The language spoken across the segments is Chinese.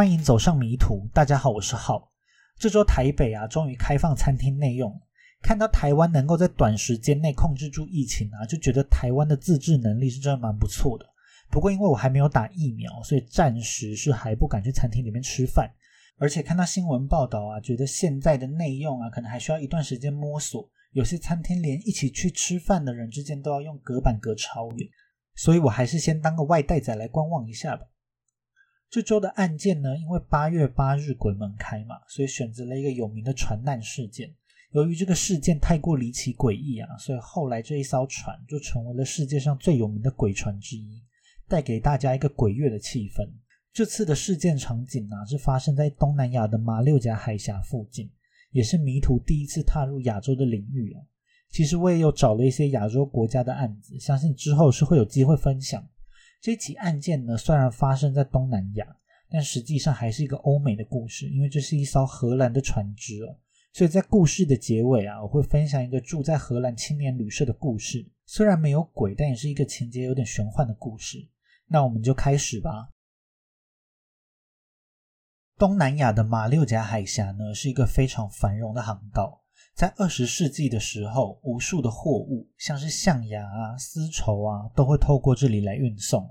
欢迎走上迷途。大家好，我是浩。这周台北啊，终于开放餐厅内用。看到台湾能够在短时间内控制住疫情啊，就觉得台湾的自制能力是真的蛮不错的。不过因为我还没有打疫苗，所以暂时是还不敢去餐厅里面吃饭。而且看到新闻报道啊，觉得现在的内用啊，可能还需要一段时间摸索。有些餐厅连一起去吃饭的人之间都要用隔板隔超远，所以我还是先当个外带仔来观望一下吧。这周的案件呢，因为八月八日鬼门开嘛，所以选择了一个有名的船难事件。由于这个事件太过离奇诡异啊，所以后来这一艘船就成为了世界上最有名的鬼船之一，带给大家一个鬼月的气氛。这次的事件场景啊，是发生在东南亚的马六甲海峡附近，也是迷途第一次踏入亚洲的领域啊。其实我也有找了一些亚洲国家的案子，相信之后是会有机会分享。这起案件呢，虽然发生在东南亚，但实际上还是一个欧美的故事，因为这是一艘荷兰的船只哦。所以在故事的结尾啊，我会分享一个住在荷兰青年旅社的故事。虽然没有鬼，但也是一个情节有点玄幻的故事。那我们就开始吧。东南亚的马六甲海峡呢，是一个非常繁荣的航道。在二十世纪的时候，无数的货物，像是象牙啊、丝绸啊，都会透过这里来运送。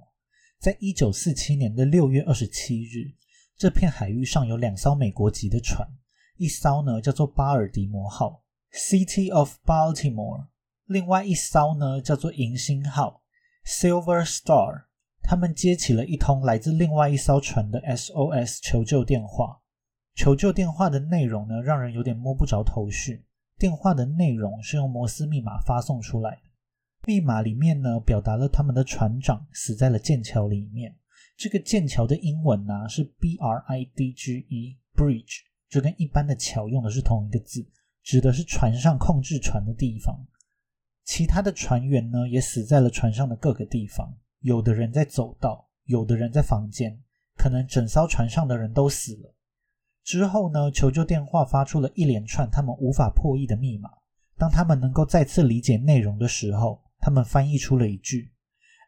在一九四七年的六月二十七日，这片海域上有两艘美国籍的船，一艘呢叫做巴尔的摩号 （City of Baltimore），另外一艘呢叫做银星号 （Silver Star）。他们接起了一通来自另外一艘船的 SOS 求救电话。求救电话的内容呢，让人有点摸不着头绪。电话的内容是用摩斯密码发送出来的，密码里面呢，表达了他们的船长死在了剑桥里面。这个剑桥的英文呢是 B R I D G E，bridge，就跟一般的桥用的是同一个字，指的是船上控制船的地方。其他的船员呢，也死在了船上的各个地方，有的人在走道，有的人在房间，可能整艘船上的人都死了。之后呢？求救电话发出了一连串他们无法破译的密码。当他们能够再次理解内容的时候，他们翻译出了一句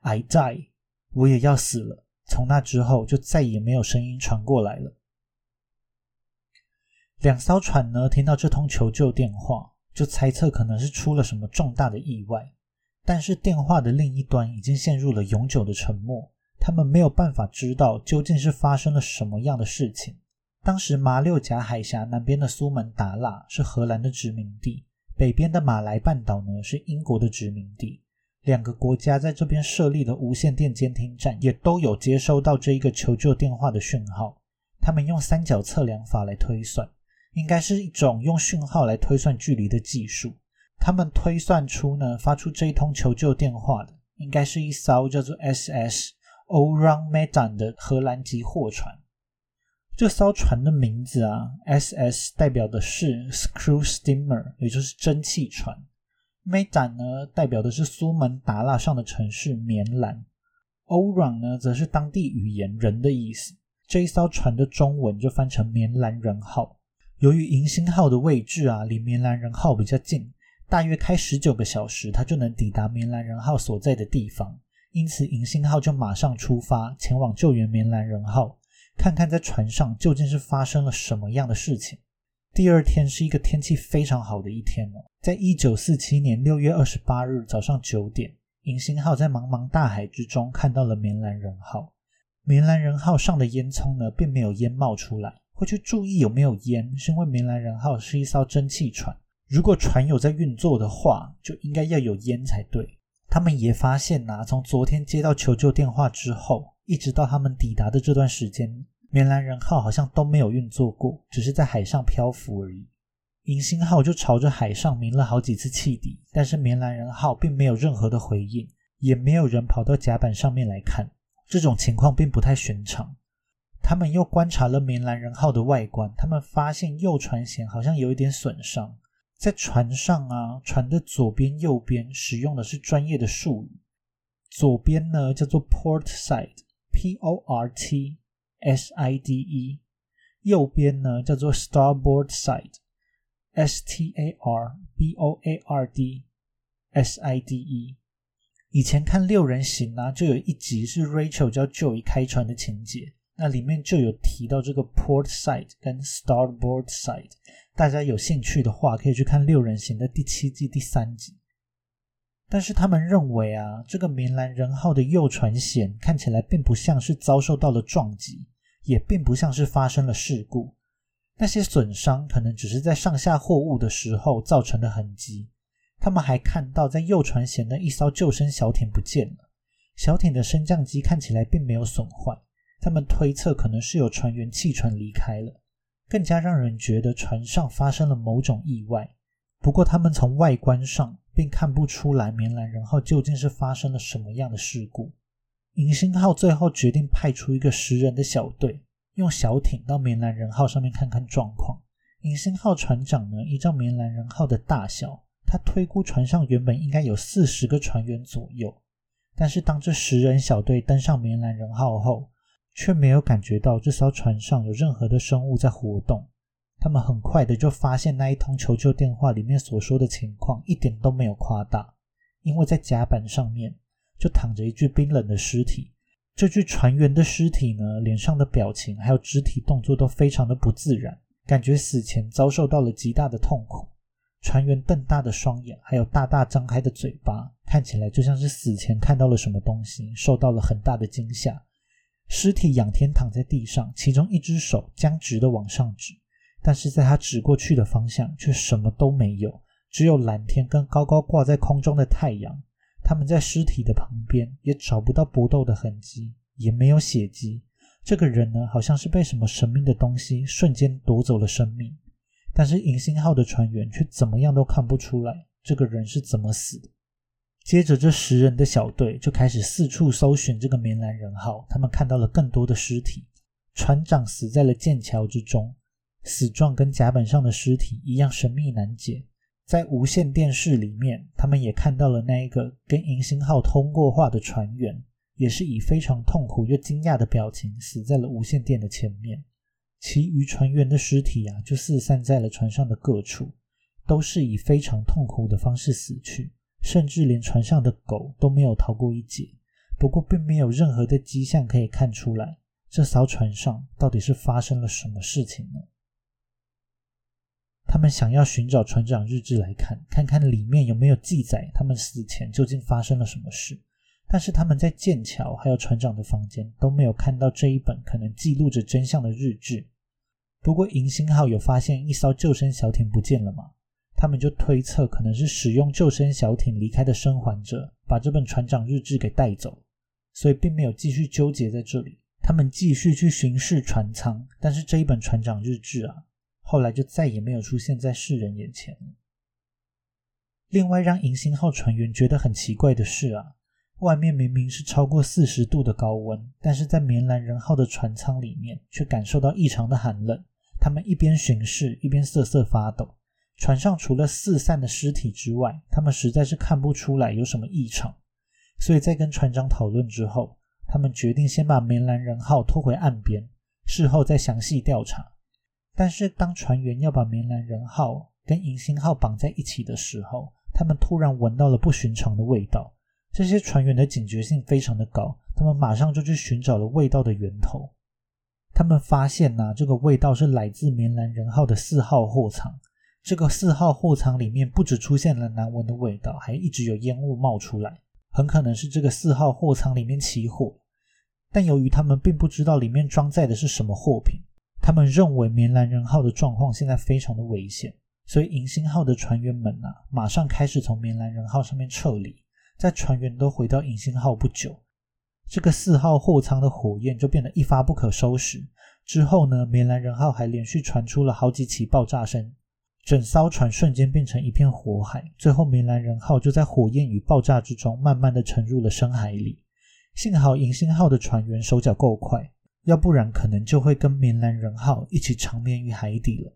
：“I die，我也要死了。”从那之后，就再也没有声音传过来了。两艘船呢，听到这通求救电话，就猜测可能是出了什么重大的意外。但是电话的另一端已经陷入了永久的沉默，他们没有办法知道究竟是发生了什么样的事情。当时马六甲海峡南边的苏门答腊是荷兰的殖民地，北边的马来半岛呢是英国的殖民地。两个国家在这边设立的无线电监听站也都有接收到这一个求救电话的讯号。他们用三角测量法来推算，应该是一种用讯号来推算距离的技术。他们推算出呢，发出这一通求救电话的应该是一艘叫做 SS o r a n Medan 的荷兰籍货船。这艘船的名字啊，SS 代表的是 Screw Steamer，也就是蒸汽船。Medan 呢，代表的是苏门答腊上的城市棉兰。Oran 呢，则是当地语言人的意思。这一艘船的中文就翻成棉兰人号。由于银星号的位置啊，离棉兰人号比较近，大约开十九个小时，它就能抵达棉兰人号所在的地方。因此，银星号就马上出发，前往救援棉兰人号。看看在船上究竟是发生了什么样的事情。第二天是一个天气非常好的一天哦，在一九四七年六月二十八日早上九点，银星号在茫茫大海之中看到了棉兰人号。棉兰人号上的烟囱呢，并没有烟冒出来。会去注意有没有烟，是因为棉兰人号是一艘蒸汽船。如果船有在运作的话，就应该要有烟才对。他们也发现呐，从昨天接到求救电话之后。一直到他们抵达的这段时间，棉兰人号好像都没有运作过，只是在海上漂浮而已。银星号就朝着海上鸣了好几次汽笛，但是棉兰人号并没有任何的回应，也没有人跑到甲板上面来看。这种情况并不太寻常。他们又观察了棉兰人号的外观，他们发现右船舷好像有一点损伤。在船上啊，船的左边、右边使用的是专业的术语，左边呢叫做 port side。P O R T S I D E，右边呢叫做 Starboard Side，S T A R B O A R D S I D E。以前看六人行啊，就有一集是 Rachel 叫 Joey 开船的情节。那里面就有提到这个 port side 跟 starboard side，大家有兴趣的话可以去看六人行的第七季第三集。但是他们认为啊，这个明兰人号的右船舷看起来并不像是遭受到了撞击，也并不像是发生了事故。那些损伤可能只是在上下货物的时候造成的痕迹。他们还看到在右船舷的一艘救生小艇不见了，小艇的升降机看起来并没有损坏。他们推测可能是有船员弃船离开了。更加让人觉得船上发生了某种意外。不过他们从外观上。并看不出来棉兰人号究竟是发生了什么样的事故。银星号最后决定派出一个十人的小队，用小艇到棉兰人号上面看看状况。银星号船长呢，依照棉兰人号的大小，他推估船上原本应该有四十个船员左右。但是当这十人小队登上棉兰人号后，却没有感觉到这艘船上有任何的生物在活动。他们很快的就发现那一通求救电话里面所说的情况一点都没有夸大，因为在甲板上面就躺着一具冰冷的尸体。这具船员的尸体呢，脸上的表情还有肢体动作都非常的不自然，感觉死前遭受到了极大的痛苦。船员瞪大的双眼，还有大大张开的嘴巴，看起来就像是死前看到了什么东西，受到了很大的惊吓。尸体仰天躺在地上，其中一只手僵直的往上指。但是在他指过去的方向却什么都没有，只有蓝天跟高高挂在空中的太阳。他们在尸体的旁边也找不到搏斗的痕迹，也没有血迹。这个人呢，好像是被什么神秘的东西瞬间夺走了生命。但是银星号的船员却怎么样都看不出来这个人是怎么死的。接着，这十人的小队就开始四处搜寻这个棉兰人号。他们看到了更多的尸体，船长死在了剑桥之中。死状跟甲板上的尸体一样神秘难解。在无线电视里面，他们也看到了那一个跟银星号通过话的船员，也是以非常痛苦又惊讶的表情死在了无线电的前面。其余船员的尸体啊，就四散在了船上的各处，都是以非常痛苦的方式死去，甚至连船上的狗都没有逃过一劫。不过，并没有任何的迹象可以看出来，这艘船上到底是发生了什么事情呢？他们想要寻找船长日志来看，看看里面有没有记载他们死前究竟发生了什么事。但是他们在剑桥还有船长的房间都没有看到这一本可能记录着真相的日志。不过银星号有发现一艘救生小艇不见了吗？他们就推测可能是使用救生小艇离开的生还者把这本船长日志给带走，所以并没有继续纠结在这里。他们继续去巡视船舱，但是这一本船长日志啊。后来就再也没有出现在世人眼前了。另外，让银星号船员觉得很奇怪的是啊，外面明明是超过四十度的高温，但是在棉兰人号的船舱里面却感受到异常的寒冷。他们一边巡视，一边瑟瑟发抖。船上除了四散的尸体之外，他们实在是看不出来有什么异常。所以在跟船长讨论之后，他们决定先把棉兰人号拖回岸边，事后再详细调查。但是，当船员要把棉兰人号跟银星号绑在一起的时候，他们突然闻到了不寻常的味道。这些船员的警觉性非常的高，他们马上就去寻找了味道的源头。他们发现呢，这个味道是来自棉兰人号的四号货舱。这个四号货舱里面不止出现了难闻的味道，还一直有烟雾冒出来，很可能是这个四号货舱里面起火。但由于他们并不知道里面装载的是什么货品。他们认为棉兰人号的状况现在非常的危险，所以银星号的船员们呢，马上开始从棉兰人号上面撤离。在船员都回到银星号不久，这个四号货舱的火焰就变得一发不可收拾。之后呢，棉兰人号还连续传出了好几起爆炸声，整艘船瞬间变成一片火海。最后，棉兰人号就在火焰与爆炸之中，慢慢的沉入了深海里。幸好银星号的船员手脚够快。要不然，可能就会跟棉兰人号一起长眠于海底了。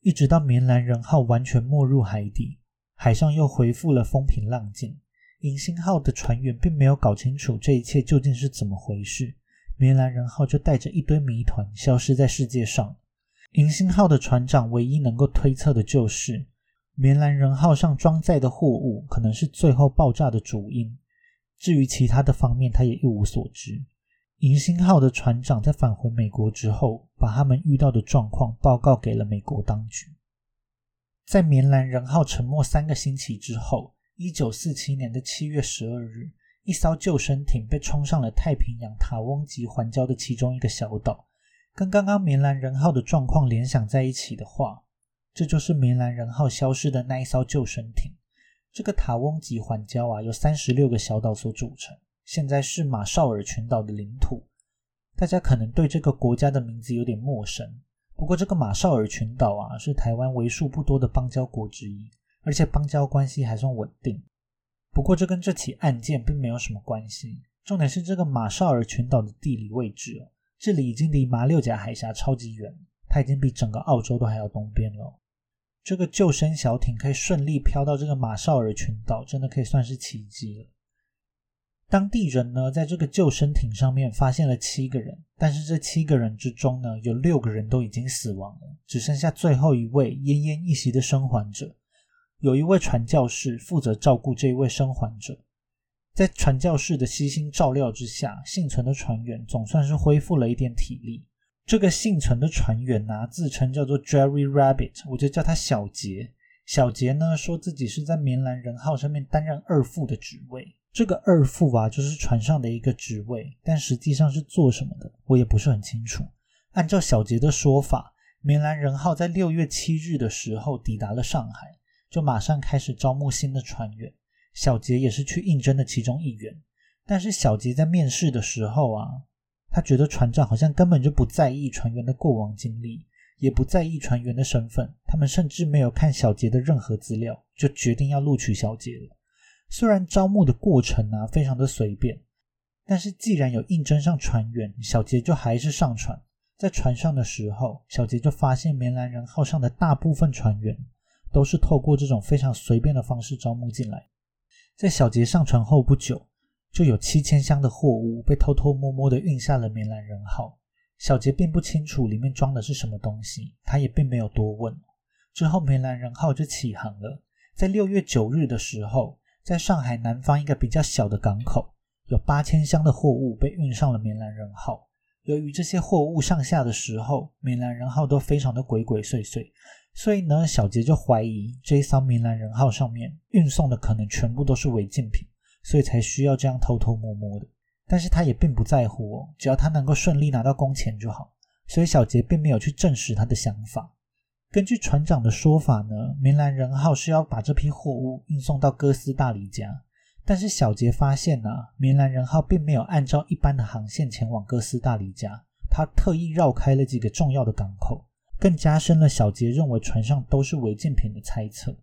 一直到棉兰人号完全没入海底，海上又恢复了风平浪静。银星号的船员并没有搞清楚这一切究竟是怎么回事，棉兰人号就带着一堆谜团消失在世界上。银星号的船长唯一能够推测的就是，棉兰人号上装载的货物可能是最后爆炸的主因。至于其他的方面，他也一无所知。银星号的船长在返回美国之后，把他们遇到的状况报告给了美国当局。在棉兰人号沉没三个星期之后，一九四七年的七月十二日，一艘救生艇被冲上了太平洋塔翁级环礁的其中一个小岛。跟刚刚棉兰人号的状况联想在一起的话，这就是棉兰人号消失的那一艘救生艇。这个塔翁级环礁啊，由三十六个小岛所组成。现在是马绍尔群岛的领土，大家可能对这个国家的名字有点陌生。不过，这个马绍尔群岛啊，是台湾为数不多的邦交国之一，而且邦交关系还算稳定。不过，这跟这起案件并没有什么关系。重点是这个马绍尔群岛的地理位置哦，这里已经离马六甲海峡超级远，它已经比整个澳洲都还要东边了。这个救生小艇可以顺利飘到这个马绍尔群岛，真的可以算是奇迹了。当地人呢，在这个救生艇上面发现了七个人，但是这七个人之中呢，有六个人都已经死亡了，只剩下最后一位奄奄一息的生还者。有一位传教士负责照顾这一位生还者，在传教士的悉心照料之下，幸存的船员总算是恢复了一点体力。这个幸存的船员呢，自称叫做 Jerry Rabbit，我就叫他小杰。小杰呢，说自己是在棉兰人号上面担任二副的职位。这个二副啊，就是船上的一个职位，但实际上是做什么的，我也不是很清楚。按照小杰的说法，明兰人号在六月七日的时候抵达了上海，就马上开始招募新的船员。小杰也是去应征的其中一员。但是小杰在面试的时候啊，他觉得船长好像根本就不在意船员的过往经历，也不在意船员的身份，他们甚至没有看小杰的任何资料，就决定要录取小杰了。虽然招募的过程啊非常的随便，但是既然有应征上船员，小杰就还是上船。在船上的时候，小杰就发现棉兰人号上的大部分船员都是透过这种非常随便的方式招募进来。在小杰上船后不久，就有七千箱的货物被偷偷摸摸的运下了棉兰人号。小杰并不清楚里面装的是什么东西，他也并没有多问。之后，棉兰人号就起航了。在六月九日的时候。在上海南方一个比较小的港口，有八千箱的货物被运上了棉兰人号。由于这些货物上下的时候，棉兰人号都非常的鬼鬼祟祟，所以呢，小杰就怀疑这一艘棉兰人号上面运送的可能全部都是违禁品，所以才需要这样偷偷摸摸的。但是他也并不在乎哦，只要他能够顺利拿到工钱就好。所以小杰并没有去证实他的想法。根据船长的说法呢，棉兰人号是要把这批货物运送到哥斯达黎加，但是小杰发现呢，棉兰人号并没有按照一般的航线前往哥斯达黎加，他特意绕开了几个重要的港口，更加深了小杰认为船上都是违禁品的猜测。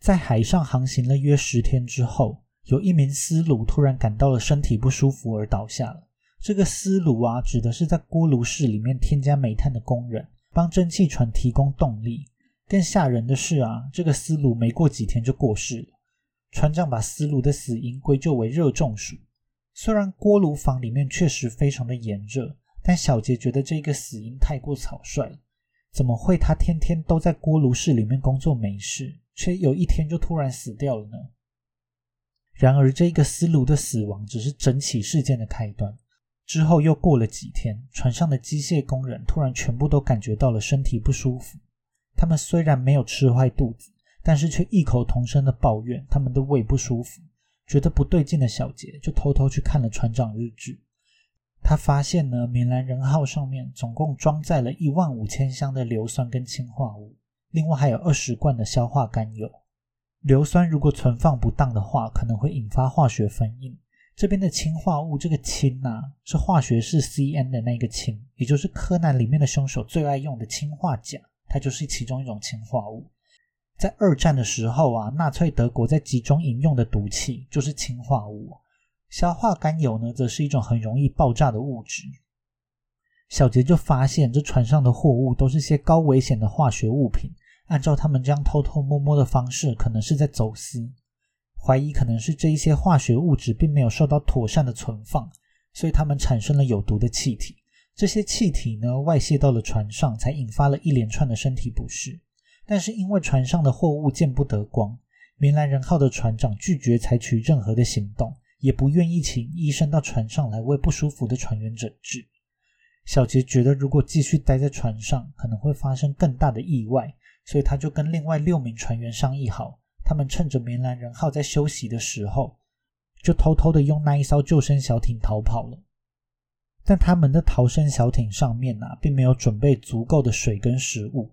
在海上航行了约十天之后，有一名司炉突然感到了身体不舒服而倒下了。这个司炉啊，指的是在锅炉室里面添加煤炭的工人。帮蒸汽船提供动力。更吓人的是啊，这个司炉没过几天就过世了。船长把司炉的死因归咎为热中暑。虽然锅炉房里面确实非常的炎热，但小杰觉得这个死因太过草率了。怎么会他天天都在锅炉室里面工作没事，却有一天就突然死掉了呢？然而，这个思路的死亡只是整起事件的开端。之后又过了几天，船上的机械工人突然全部都感觉到了身体不舒服。他们虽然没有吃坏肚子，但是却异口同声的抱怨他们的胃不舒服。觉得不对劲的小杰就偷偷去看了船长日志。他发现呢，米兰人号上面总共装载了一万五千箱的硫酸跟氢化物，另外还有二十罐的硝化甘油。硫酸如果存放不当的话，可能会引发化学反应。这边的氢化物，这个氢啊，是化学式 CN 的那个氢，也就是柯南里面的凶手最爱用的氢化钾，它就是其中一种氢化物。在二战的时候啊，纳粹德国在集中营用的毒气就是氢化物。硝化甘油呢，则是一种很容易爆炸的物质。小杰就发现这船上的货物都是些高危险的化学物品，按照他们这样偷偷摸摸的方式，可能是在走私。怀疑可能是这一些化学物质并没有受到妥善的存放，所以它们产生了有毒的气体。这些气体呢外泄到了船上，才引发了一连串的身体不适。但是因为船上的货物见不得光，明兰人号的船长拒绝采取任何的行动，也不愿意请医生到船上来为不舒服的船员诊治。小杰觉得，如果继续待在船上，可能会发生更大的意外，所以他就跟另外六名船员商议好，他们趁着棉兰人号在休息的时候，就偷偷的用那一艘救生小艇逃跑了。但他们的逃生小艇上面啊，并没有准备足够的水跟食物，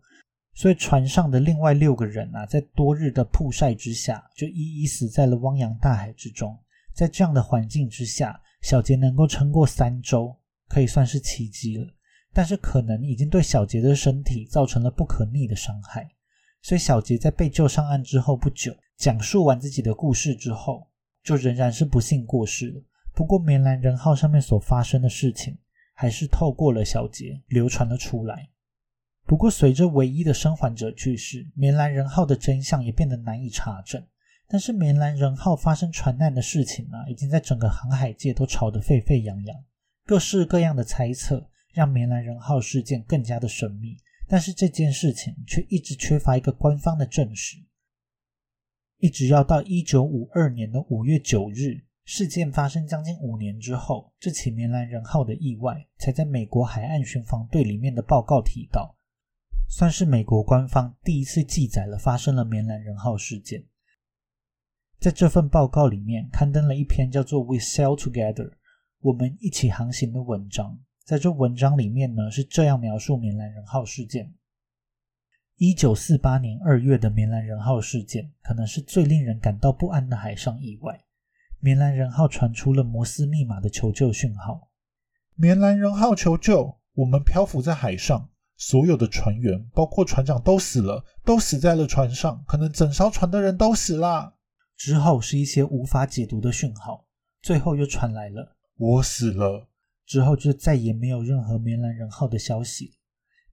所以船上的另外六个人啊，在多日的曝晒之下，就一一死在了汪洋大海之中。在这样的环境之下，小杰能够撑过三周。可以算是奇迹了，但是可能已经对小杰的身体造成了不可逆的伤害。所以小杰在被救上岸之后不久，讲述完自己的故事之后，就仍然是不幸过世了。不过棉兰人号上面所发生的事情，还是透过了小杰流传了出来。不过随着唯一的生还者去世，棉兰人号的真相也变得难以查证。但是棉兰人号发生船难的事情呢，已经在整个航海界都吵得沸沸扬扬。各式各样的猜测让棉兰人号事件更加的神秘，但是这件事情却一直缺乏一个官方的证实。一直要到一九五二年的五月九日，事件发生将近五年之后，这起棉兰人号的意外才在美国海岸巡防队里面的报告提到，算是美国官方第一次记载了发生了棉兰人号事件。在这份报告里面刊登了一篇叫做《We Sail Together》。我们一起航行的文章，在这文章里面呢，是这样描述棉兰人号事件：一九四八年二月的棉兰人号事件，可能是最令人感到不安的海上意外。棉兰人号传出了摩斯密码的求救讯号。棉兰人号求救，我们漂浮在海上，所有的船员，包括船长都死了，都死在了船上，可能整艘船的人都死啦。之后是一些无法解读的讯号，最后又传来了。我死了之后，就再也没有任何棉兰人号的消息。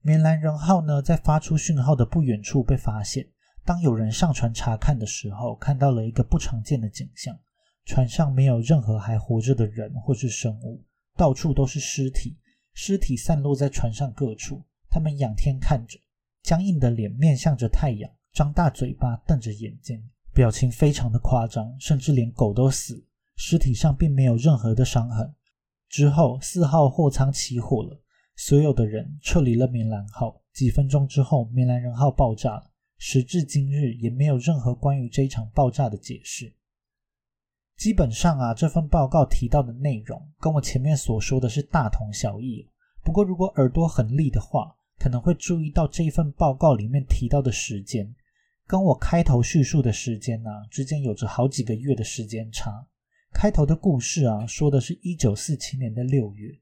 棉兰人号呢，在发出讯号的不远处被发现。当有人上船查看的时候，看到了一个不常见的景象：船上没有任何还活着的人或是生物，到处都是尸体，尸体散落在船上各处。他们仰天看着，僵硬的脸面向着太阳，张大嘴巴，瞪着眼睛，表情非常的夸张，甚至连狗都死。尸体上并没有任何的伤痕。之后，四号货舱起火了，所有的人撤离了棉兰号。几分钟之后，棉兰人号爆炸了。时至今日，也没有任何关于这一场爆炸的解释。基本上啊，这份报告提到的内容跟我前面所说的是大同小异。不过，如果耳朵很利的话，可能会注意到这一份报告里面提到的时间，跟我开头叙述的时间呢之间有着好几个月的时间差。开头的故事啊，说的是一九四七年的六月，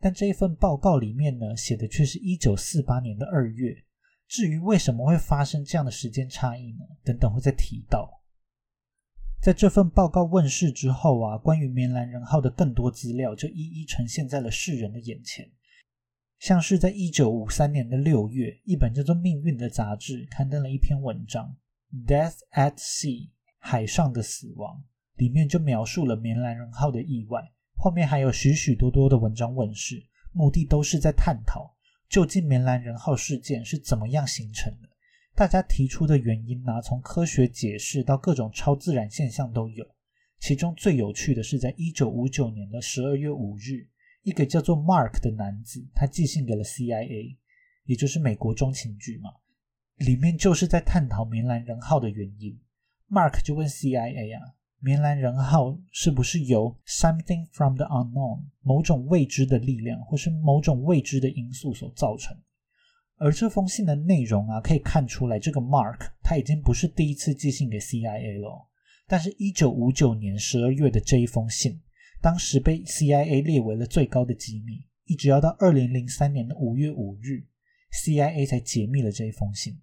但这一份报告里面呢，写的却是一九四八年的二月。至于为什么会发生这样的时间差异呢？等等会再提到。在这份报告问世之后啊，关于棉兰人号的更多资料就一一呈现在了世人的眼前。像是在一九五三年的六月，一本叫做《命运》的杂志刊登了一篇文章，《Death at Sea》海上的死亡。里面就描述了棉兰人号的意外，后面还有许许多多的文章问世，目的都是在探讨究竟棉兰人号事件是怎么样形成的。大家提出的原因呢，从科学解释到各种超自然现象都有。其中最有趣的是，在一九五九年的十二月五日，一个叫做 Mark 的男子，他寄信给了 CIA，也就是美国中情局嘛，里面就是在探讨棉兰人号的原因。Mark 就问 CIA 啊。棉兰人号是不是由 something from the unknown 某种未知的力量，或是某种未知的因素所造成？而这封信的内容啊，可以看出来，这个 Mark 他已经不是第一次寄信给 CIA 了。但是，一九五九年十二月的这一封信，当时被 CIA 列为了最高的机密，一直要到二零零三年的五月五日，CIA 才解密了这一封信。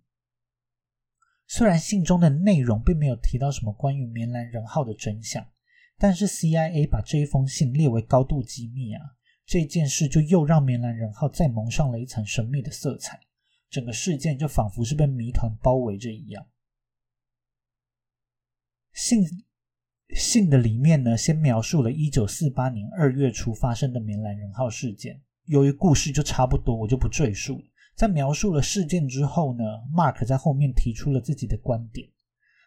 虽然信中的内容并没有提到什么关于棉兰人号的真相，但是 CIA 把这一封信列为高度机密啊，这件事就又让棉兰人号再蒙上了一层神秘的色彩，整个事件就仿佛是被谜团包围着一样。信信的里面呢，先描述了一九四八年二月初发生的棉兰人号事件，由于故事就差不多，我就不赘述了。在描述了事件之后呢，Mark 在后面提出了自己的观点。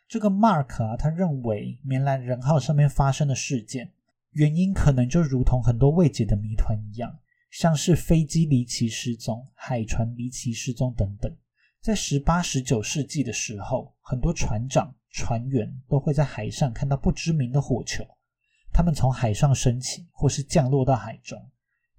这个 Mark 啊，他认为棉兰人号上面发生的事件原因可能就如同很多未解的谜团一样，像是飞机离奇失踪、海船离奇失踪等等。在十八、十九世纪的时候，很多船长、船员都会在海上看到不知名的火球，他们从海上升起或是降落到海中。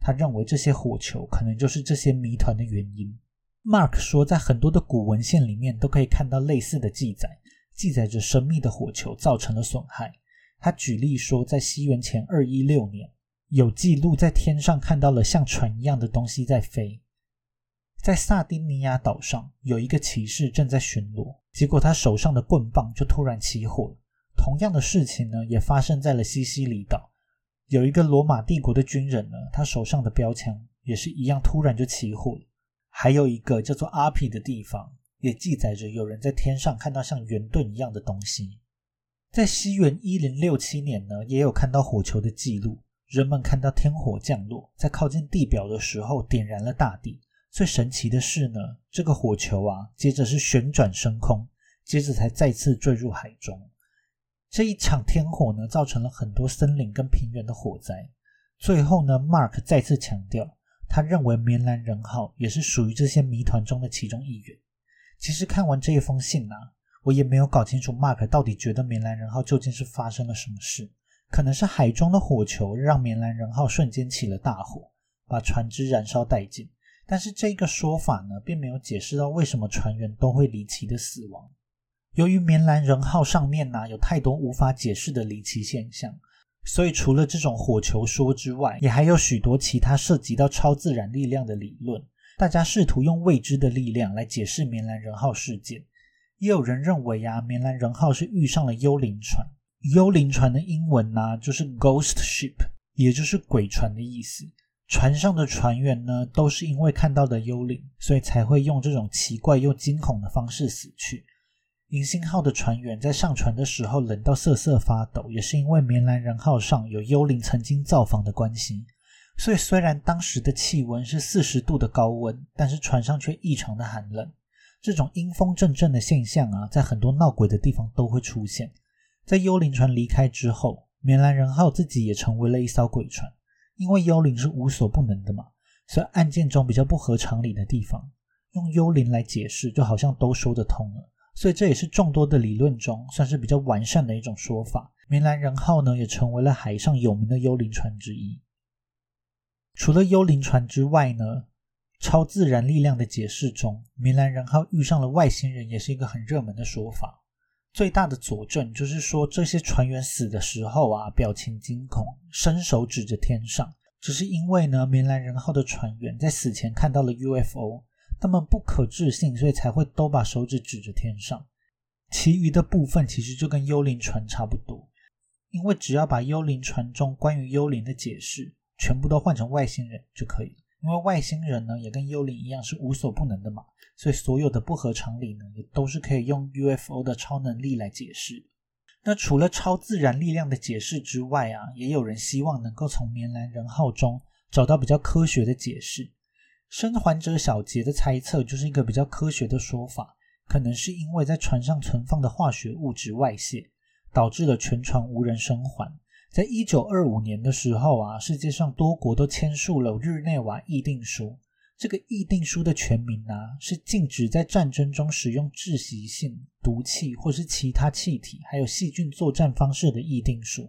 他认为这些火球可能就是这些谜团的原因。Mark 说，在很多的古文献里面都可以看到类似的记载，记载着神秘的火球造成了损害。他举例说，在西元前二一六年，有记录在天上看到了像船一样的东西在飞。在萨丁尼亚岛上，有一个骑士正在巡逻，结果他手上的棍棒就突然起火了。同样的事情呢，也发生在了西西里岛，有一个罗马帝国的军人呢，他手上的标枪也是一样，突然就起火了。还有一个叫做阿皮的地方，也记载着有人在天上看到像圆盾一样的东西。在西元一零六七年呢，也有看到火球的记录，人们看到天火降落，在靠近地表的时候点燃了大地。最神奇的是呢，这个火球啊，接着是旋转升空，接着才再次坠入海中。这一场天火呢，造成了很多森林跟平原的火灾。最后呢，Mark 再次强调，他认为棉兰人号也是属于这些谜团中的其中一员。其实看完这一封信啊，我也没有搞清楚 Mark 到底觉得棉兰人号究竟是发生了什么事。可能是海中的火球让棉兰人号瞬间起了大火，把船只燃烧殆尽。但是这个说法呢，并没有解释到为什么船员都会离奇的死亡。由于棉兰人号上面呢有太多无法解释的离奇现象，所以除了这种火球说之外，也还有许多其他涉及到超自然力量的理论。大家试图用未知的力量来解释棉兰人号事件。也有人认为呀，棉兰人号是遇上了幽灵船。幽灵船的英文呢就是 ghost ship，也就是鬼船的意思。船上的船员呢，都是因为看到的幽灵，所以才会用这种奇怪又惊恐的方式死去。银星号的船员在上船的时候冷到瑟瑟发抖，也是因为棉兰人号上有幽灵曾经造访的关系。所以虽然当时的气温是四十度的高温，但是船上却异常的寒冷。这种阴风阵阵的现象啊，在很多闹鬼的地方都会出现。在幽灵船离开之后，棉兰人号自己也成为了一艘鬼船。因为幽灵是无所不能的嘛，所以案件中比较不合常理的地方，用幽灵来解释，就好像都说得通了。所以这也是众多的理论中算是比较完善的一种说法。明兰人号呢，也成为了海上有名的幽灵船之一。除了幽灵船之外呢，超自然力量的解释中，明兰人号遇上了外星人，也是一个很热门的说法。最大的佐证就是说，这些船员死的时候啊，表情惊恐，伸手指着天上，只是因为呢，明兰人号的船员在死前看到了 UFO，他们不可置信，所以才会都把手指指着天上。其余的部分其实就跟幽灵船差不多，因为只要把幽灵船中关于幽灵的解释全部都换成外星人就可以了。因为外星人呢，也跟幽灵一样是无所不能的嘛，所以所有的不合常理呢，也都是可以用 UFO 的超能力来解释。那除了超自然力量的解释之外啊，也有人希望能够从棉兰人号中找到比较科学的解释。生还者小杰的猜测就是一个比较科学的说法，可能是因为在船上存放的化学物质外泄，导致了全船无人生还。在一九二五年的时候啊，世界上多国都签署了日内瓦议定书。这个议定书的全名啊，是禁止在战争中使用窒息性毒气或是其他气体，还有细菌作战方式的议定书。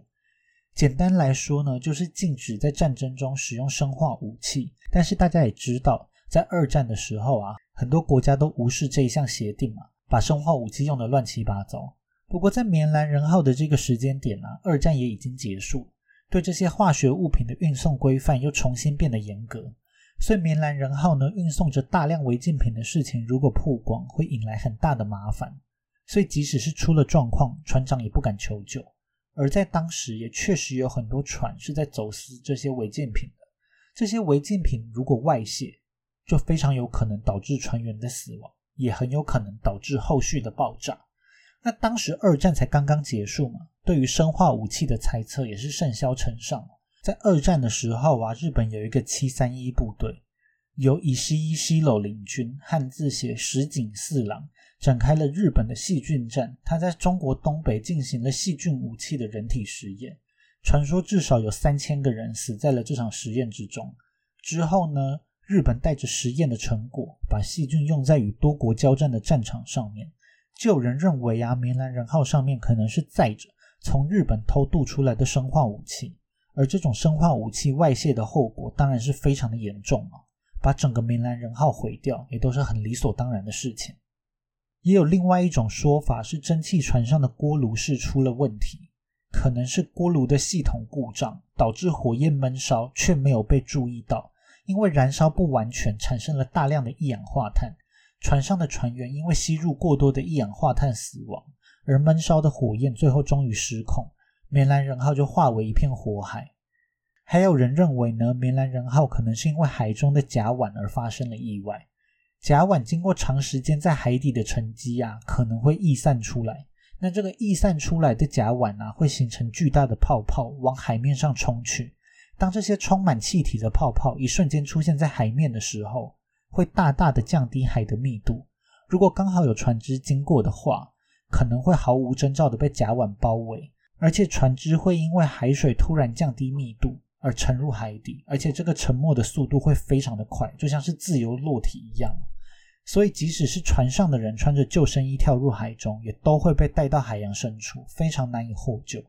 简单来说呢，就是禁止在战争中使用生化武器。但是大家也知道，在二战的时候啊，很多国家都无视这一项协定嘛，把生化武器用的乱七八糟。不过，在棉兰人号的这个时间点呢，二战也已经结束，对这些化学物品的运送规范又重新变得严格，所以棉兰人号呢运送着大量违禁品的事情，如果曝光，会引来很大的麻烦。所以，即使是出了状况，船长也不敢求救。而在当时，也确实有很多船是在走私这些违禁品的。这些违禁品如果外泄，就非常有可能导致船员的死亡，也很有可能导致后续的爆炸。那当时二战才刚刚结束嘛，对于生化武器的猜测也是甚嚣尘上。在二战的时候啊，日本有一个七三一部队，由以西一西楼领军，汉字写石井四郎，展开了日本的细菌战。他在中国东北进行了细菌武器的人体实验，传说至少有三千个人死在了这场实验之中。之后呢，日本带着实验的成果，把细菌用在与多国交战的战场上面。就有人认为啊，棉兰人号上面可能是载着从日本偷渡出来的生化武器，而这种生化武器外泄的后果当然是非常的严重啊，把整个棉兰人号毁掉也都是很理所当然的事情。也有另外一种说法是，蒸汽船上的锅炉室出了问题，可能是锅炉的系统故障导致火焰闷烧，却没有被注意到，因为燃烧不完全，产生了大量的一氧化碳。船上的船员因为吸入过多的一氧化碳死亡，而闷烧的火焰最后终于失控，棉兰人号就化为一片火海。还有人认为呢，棉兰人号可能是因为海中的甲烷而发生了意外。甲烷经过长时间在海底的沉积啊，可能会逸散出来。那这个逸散出来的甲烷啊，会形成巨大的泡泡往海面上冲去。当这些充满气体的泡泡一瞬间出现在海面的时候，会大大的降低海的密度。如果刚好有船只经过的话，可能会毫无征兆的被甲烷包围，而且船只会因为海水突然降低密度而沉入海底，而且这个沉没的速度会非常的快，就像是自由落体一样。所以，即使是船上的人穿着救生衣跳入海中，也都会被带到海洋深处，非常难以获救。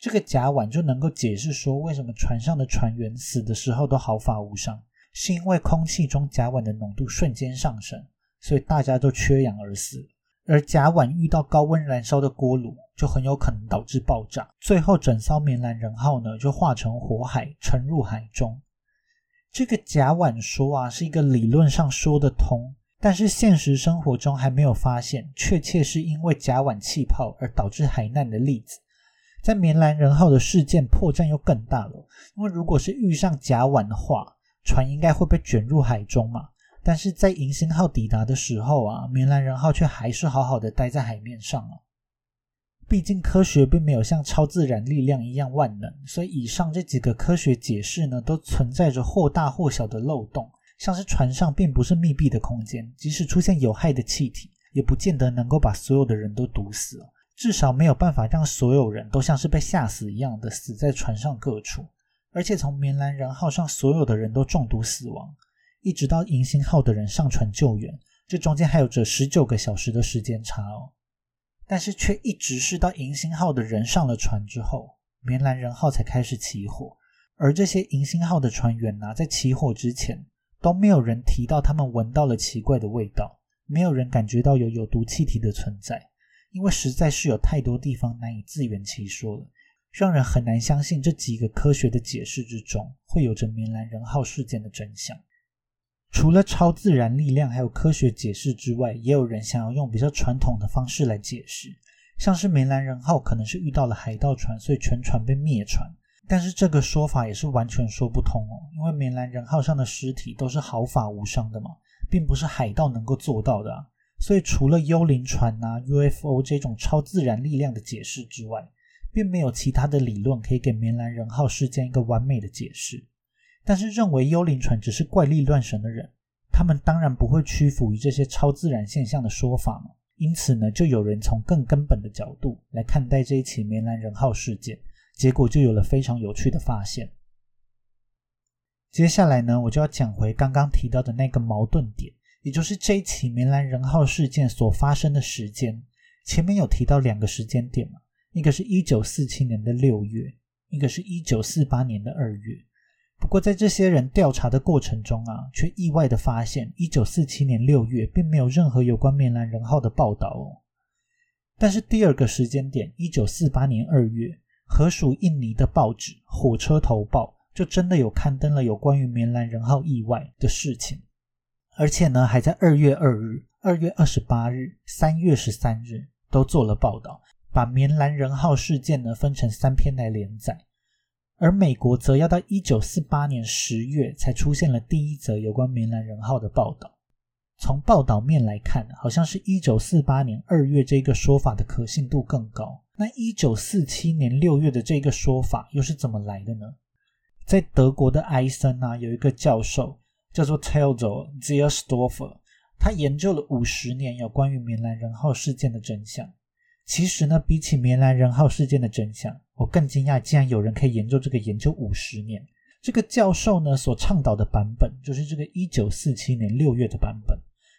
这个甲烷就能够解释说，为什么船上的船员死的时候都毫发无伤。是因为空气中甲烷的浓度瞬间上升，所以大家都缺氧而死。而甲烷遇到高温燃烧的锅炉，就很有可能导致爆炸，最后整艘棉兰人号呢就化成火海，沉入海中。这个甲烷说啊，是一个理论上说得通，但是现实生活中还没有发现确切是因为甲烷气泡而导致海难的例子。在棉兰人号的事件破绽又更大了，因为如果是遇上甲烷的话，船应该会被卷入海中嘛？但是在银星号抵达的时候啊，棉兰人号却还是好好的待在海面上啊。毕竟科学并没有像超自然力量一样万能，所以以上这几个科学解释呢，都存在着或大或小的漏洞。像是船上并不是密闭的空间，即使出现有害的气体，也不见得能够把所有的人都毒死至少没有办法让所有人都像是被吓死一样的死在船上各处。而且从棉兰人号上所有的人都中毒死亡，一直到银星号的人上船救援，这中间还有着十九个小时的时间差哦。但是却一直是到银星号的人上了船之后，棉兰人号才开始起火。而这些银星号的船员呢，在起火之前都没有人提到他们闻到了奇怪的味道，没有人感觉到有有毒气体的存在，因为实在是有太多地方难以自圆其说了。让人很难相信这几个科学的解释之中会有着梅兰人号事件的真相。除了超自然力量还有科学解释之外，也有人想要用比较传统的方式来解释，像是梅兰人号可能是遇到了海盗船，所以全船被灭船。但是这个说法也是完全说不通哦，因为棉兰人号上的尸体都是毫发无伤的嘛，并不是海盗能够做到的。啊所以除了幽灵船啊、UFO 这种超自然力量的解释之外，并没有其他的理论可以给棉兰人号事件一个完美的解释，但是认为幽灵船只是怪力乱神的人，他们当然不会屈服于这些超自然现象的说法嘛。因此呢，就有人从更根本的角度来看待这一起棉兰人号事件，结果就有了非常有趣的发现。接下来呢，我就要讲回刚刚提到的那个矛盾点，也就是这一起棉兰人号事件所发生的时间。前面有提到两个时间点嘛？一个是一九四七年的六月，一个是一九四八年的二月。不过在这些人调查的过程中啊，却意外的发现，一九四七年六月并没有任何有关棉兰人号的报道哦。但是第二个时间点，一九四八年二月，河属印尼的报纸《火车头报》就真的有刊登了有关于棉兰人号意外的事情，而且呢，还在二月二日、二月二十八日、三月十三日都做了报道。把棉兰人号事件呢分成三篇来连载，而美国则要到一九四八年十月才出现了第一则有关棉兰人号的报道。从报道面来看，好像是一九四八年二月这个说法的可信度更高。那一九四七年六月的这个说法又是怎么来的呢？在德国的埃森啊，有一个教授叫做 Theodor Ziersdorfer，他研究了五十年有关于棉兰人号事件的真相。其实呢，比起棉兰人号事件的真相，我更惊讶，竟然有人可以研究这个研究五十年。这个教授呢所倡导的版本，就是这个一九四七年六月的版本。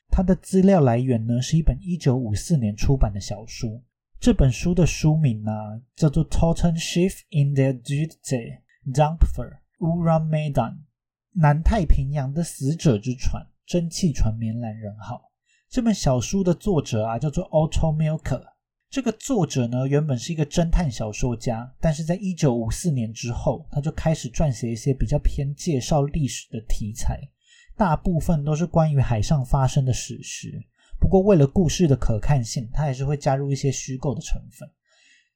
他的资料来源呢是一本一九五四年出版的小书。这本书的书名呢叫做《Totten Ship in the Jute Dampfer Uran Medan》，南太平洋的死者之船——蒸汽船棉兰人号。这本小书的作者啊叫做 Otto Milker。这个作者呢，原本是一个侦探小说家，但是在一九五四年之后，他就开始撰写一些比较偏介绍历史的题材，大部分都是关于海上发生的史实。不过，为了故事的可看性，他还是会加入一些虚构的成分。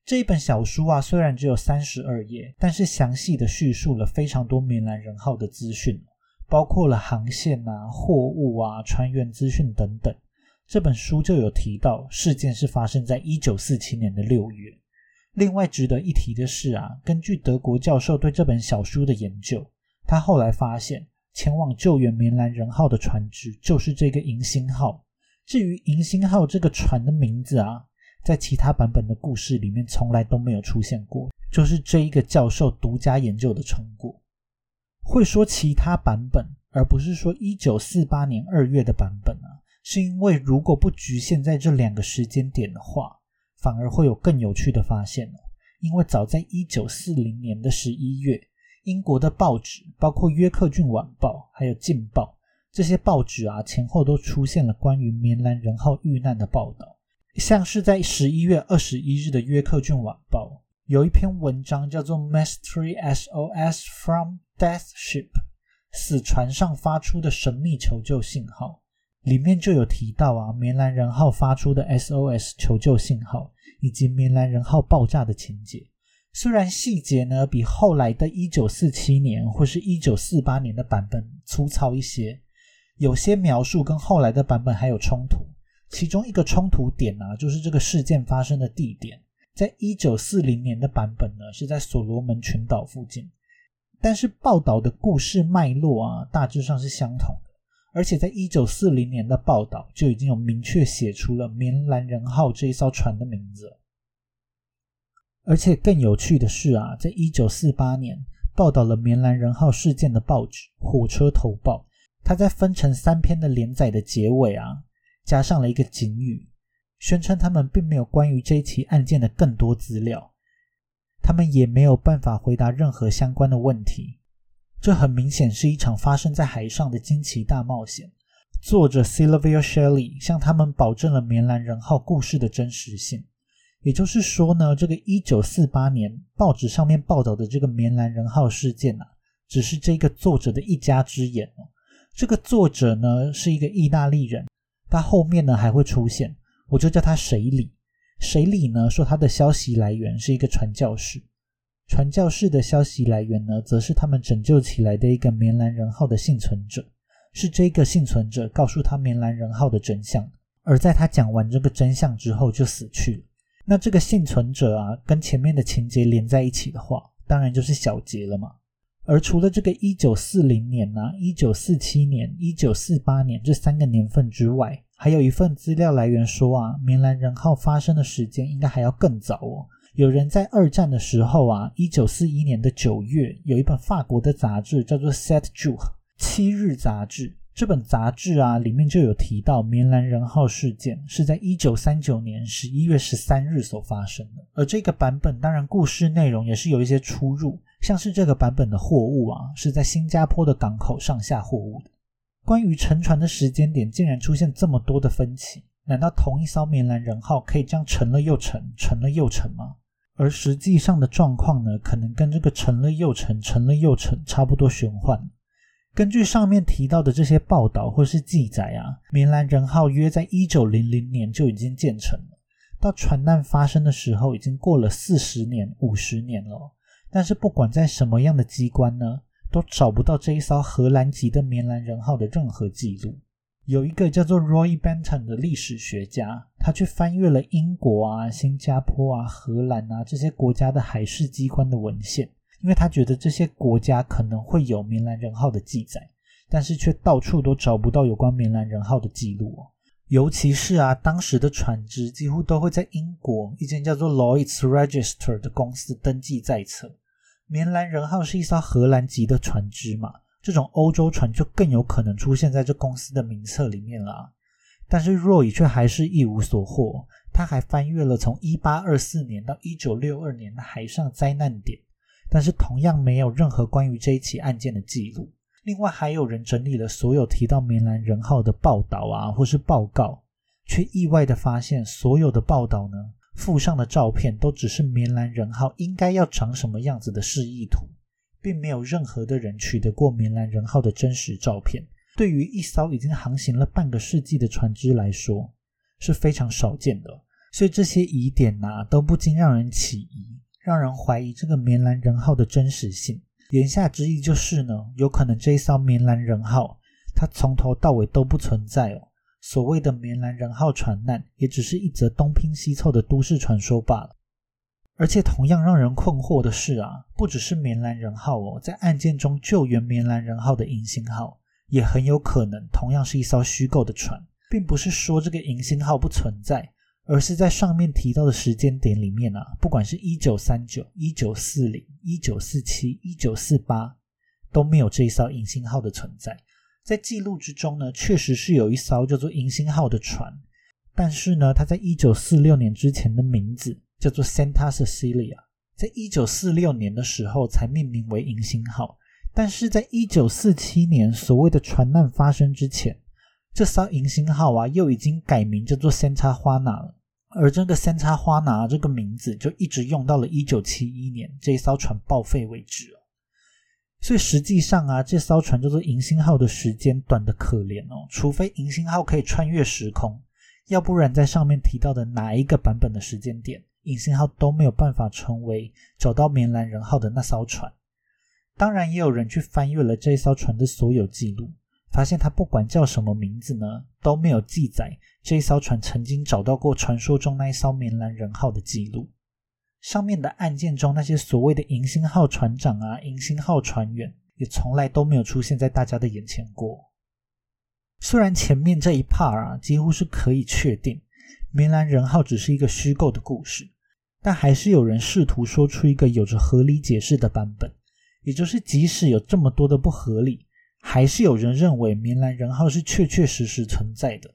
这一本小书啊，虽然只有三十二页，但是详细的叙述了非常多棉兰人号的资讯，包括了航线啊、货物啊、船员资讯等等。这本书就有提到，事件是发生在一九四七年的六月。另外值得一提的是啊，根据德国教授对这本小书的研究，他后来发现前往救援棉兰人号的船只就是这个银星号。至于银星号这个船的名字啊，在其他版本的故事里面从来都没有出现过，就是这一个教授独家研究的成果。会说其他版本，而不是说一九四八年二月的版本啊。是因为如果不局限在这两个时间点的话，反而会有更有趣的发现哦。因为早在一九四零年的十一月，英国的报纸，包括约克郡晚报还有镜报这些报纸啊，前后都出现了关于棉兰人号遇难的报道。像是在十一月二十一日的约克郡晚报有一篇文章叫做《Mystery SOS from Death Ship》，死船上发出的神秘求救信号。里面就有提到啊，棉兰人号发出的 SOS 求救信号，以及棉兰人号爆炸的情节。虽然细节呢比后来的1947年或是一九四八年的版本粗糙一些，有些描述跟后来的版本还有冲突。其中一个冲突点呢，就是这个事件发生的地点，在一九四零年的版本呢是在所罗门群岛附近，但是报道的故事脉络啊大致上是相同的。而且在一九四零年的报道就已经有明确写出了棉兰人号这一艘船的名字。而且更有趣的是啊，在一九四八年报道了棉兰人号事件的报纸《火车头报》，他在分成三篇的连载的结尾啊，加上了一个警语，宣称他们并没有关于这起案件的更多资料，他们也没有办法回答任何相关的问题。这很明显是一场发生在海上的惊奇大冒险。作者 Sylvia Shelley 向他们保证了棉兰人号故事的真实性。也就是说呢，这个1948年报纸上面报道的这个棉兰人号事件啊，只是这个作者的一家之言哦。这个作者呢是一个意大利人，他后面呢还会出现，我就叫他水里。水里呢说他的消息来源是一个传教士。传教士的消息来源呢，则是他们拯救起来的一个棉兰人号的幸存者。是这个幸存者告诉他棉兰人号的真相，而在他讲完这个真相之后就死去了。那这个幸存者啊，跟前面的情节连在一起的话，当然就是小杰了嘛。而除了这个一九四零年呢、一九四七年、一九四八年这三个年份之外，还有一份资料来源说啊，棉兰人号发生的时间应该还要更早哦。有人在二战的时候啊，一九四一年的九月，有一本法国的杂志叫做《Set Juge》七日杂志。这本杂志啊，里面就有提到棉兰人号事件是在一九三九年十一月十三日所发生的。而这个版本，当然故事内容也是有一些出入，像是这个版本的货物啊，是在新加坡的港口上下货物的。关于沉船的时间点，竟然出现这么多的分歧，难道同一艘棉兰人号可以这样沉了又沉，沉了又沉吗？而实际上的状况呢，可能跟这个沉了又沉，沉了又沉差不多玄幻。根据上面提到的这些报道或是记载啊，棉兰人号约在一九零零年就已经建成了，到船难发生的时候已经过了四十年、五十年了。但是不管在什么样的机关呢，都找不到这一艘荷兰籍的棉兰人号的任何记录。有一个叫做 Roy Benton 的历史学家，他去翻阅了英国啊、新加坡啊、荷兰啊这些国家的海事机关的文献，因为他觉得这些国家可能会有棉兰人号的记载，但是却到处都找不到有关棉兰人号的记录哦。尤其是啊，当时的船只几乎都会在英国一间叫做 Lloyd's Register 的公司登记在册。棉兰人号是一艘荷兰籍的船只嘛，这种欧洲船就更有可能出现在这公司的名册里面了。但是若伊却还是一无所获，他还翻阅了从1824年到1962年的海上灾难点，但是同样没有任何关于这一起案件的记录。另外还有人整理了所有提到棉兰人号的报道啊，或是报告，却意外的发现，所有的报道呢附上的照片都只是棉兰人号应该要长什么样子的示意图，并没有任何的人取得过棉兰人号的真实照片。对于一艘已经航行了半个世纪的船只来说，是非常少见的。所以这些疑点呐，都不禁让人起疑，让人怀疑这个棉兰人号的真实性。言下之意就是呢，有可能这一艘棉兰人号，它从头到尾都不存在哦。所谓的棉兰人号船难，也只是一则东拼西凑的都市传说罢了。而且同样让人困惑的是啊，不只是棉兰人号哦，在案件中救援棉兰人号的银星号，也很有可能同样是一艘虚构的船，并不是说这个银星号不存在。而是在上面提到的时间点里面啊，不管是一九三九、一九四零、一九四七、一九四八，都没有这一艘银星号的存在。在记录之中呢，确实是有一艘叫做银星号的船，但是呢，它在一九四六年之前的名字叫做 Santa Cecilia，在一九四六年的时候才命名为银星号。但是在一九四七年所谓的船难发生之前。这艘银星号啊，又已经改名叫做 Santa 花拿了，而这个 Santa 花拿这个名字就一直用到了一九七一年这一艘船报废为止哦。所以实际上啊，这艘船叫做银星号的时间短的可怜哦，除非银星号可以穿越时空，要不然在上面提到的哪一个版本的时间点，银星号都没有办法成为找到棉兰人号的那艘船。当然，也有人去翻阅了这艘船的所有记录。发现它不管叫什么名字呢，都没有记载这一艘船曾经找到过传说中那一艘棉兰人号的记录。上面的案件中那些所谓的银星号船长啊、银星号船员，也从来都没有出现在大家的眼前过。虽然前面这一 part 啊，几乎是可以确定明兰人号只是一个虚构的故事，但还是有人试图说出一个有着合理解释的版本，也就是即使有这么多的不合理。还是有人认为明兰人号是确确实实存在的，